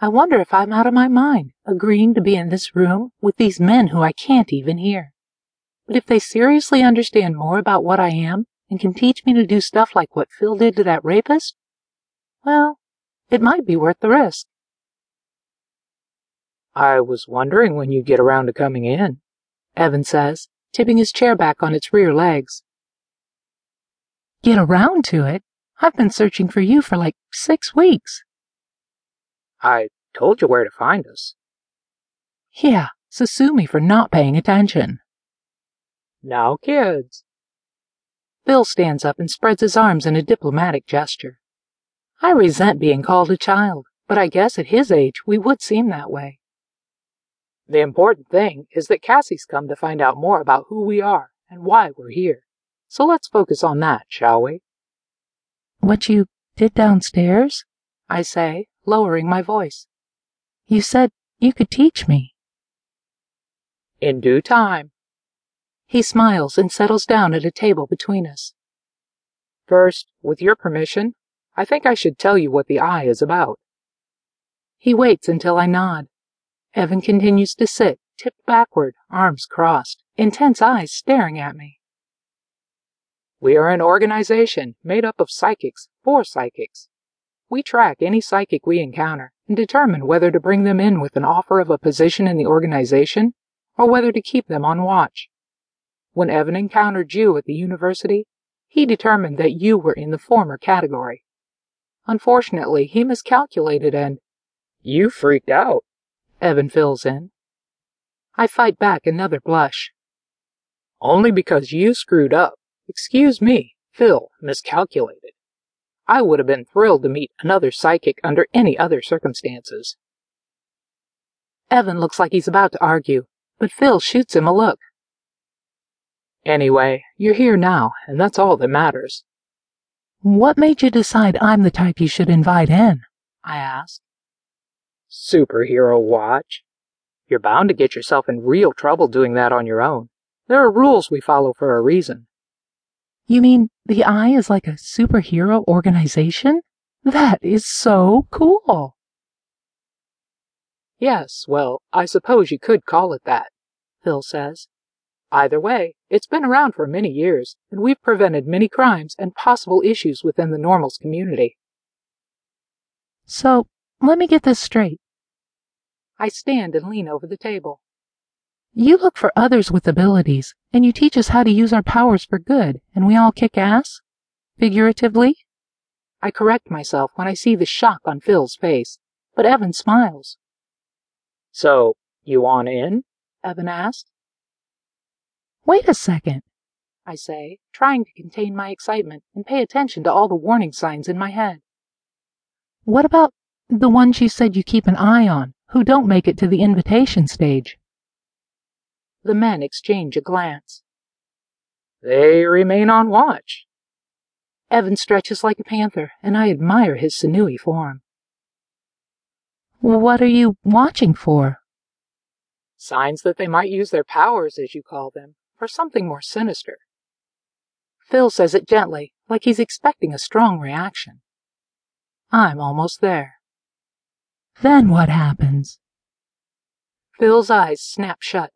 I wonder if I'm out of my mind, agreeing to be in this room with these men who I can't even hear. But if they seriously understand more about what I am and can teach me to do stuff like what Phil did to that rapist, well, it might be worth the risk. I was wondering when you'd get around to coming in, Evan says, tipping his chair back on its rear legs. Get around to it? I've been searching for you for like six weeks. I told you where to find us. Yeah, so sue me for not paying attention. Now, kids. Phil stands up and spreads his arms in a diplomatic gesture. I resent being called a child, but I guess at his age we would seem that way. The important thing is that Cassie's come to find out more about who we are and why we're here. So let's focus on that, shall we? What you did downstairs? I say, lowering my voice. You said you could teach me. In due time. He smiles and settles down at a table between us. First, with your permission, I think I should tell you what the eye is about. He waits until I nod. Evan continues to sit, tipped backward, arms crossed, intense eyes staring at me. We are an organization made up of psychics for psychics. We track any psychic we encounter and determine whether to bring them in with an offer of a position in the organization or whether to keep them on watch. When Evan encountered you at the university, he determined that you were in the former category. Unfortunately, he miscalculated and you freaked out, Evan fills in. I fight back another blush. Only because you screwed up. Excuse me, Phil miscalculated. I would have been thrilled to meet another psychic under any other circumstances. Evan looks like he's about to argue, but Phil shoots him a look. Anyway, you're here now, and that's all that matters. What made you decide I'm the type you should invite in? I asked. Superhero watch. You're bound to get yourself in real trouble doing that on your own. There are rules we follow for a reason. You mean the Eye is like a superhero organization? That is so cool. Yes, well, I suppose you could call it that, Phil says. Either way, it's been around for many years, and we've prevented many crimes and possible issues within the normals community. So, let me get this straight. I stand and lean over the table. You look for others with abilities, and you teach us how to use our powers for good, and we all kick ass? Figuratively? I correct myself when I see the shock on Phil's face, but Evan smiles. So, you want in? Evan asked. Wait a second, I say, trying to contain my excitement and pay attention to all the warning signs in my head. What about the ones you said you keep an eye on, who don't make it to the invitation stage? The men exchange a glance. They remain on watch. Evan stretches like a panther, and I admire his sinewy form. What are you watching for? Signs that they might use their powers, as you call them, for something more sinister. Phil says it gently, like he's expecting a strong reaction. I'm almost there. Then what happens? Phil's eyes snap shut,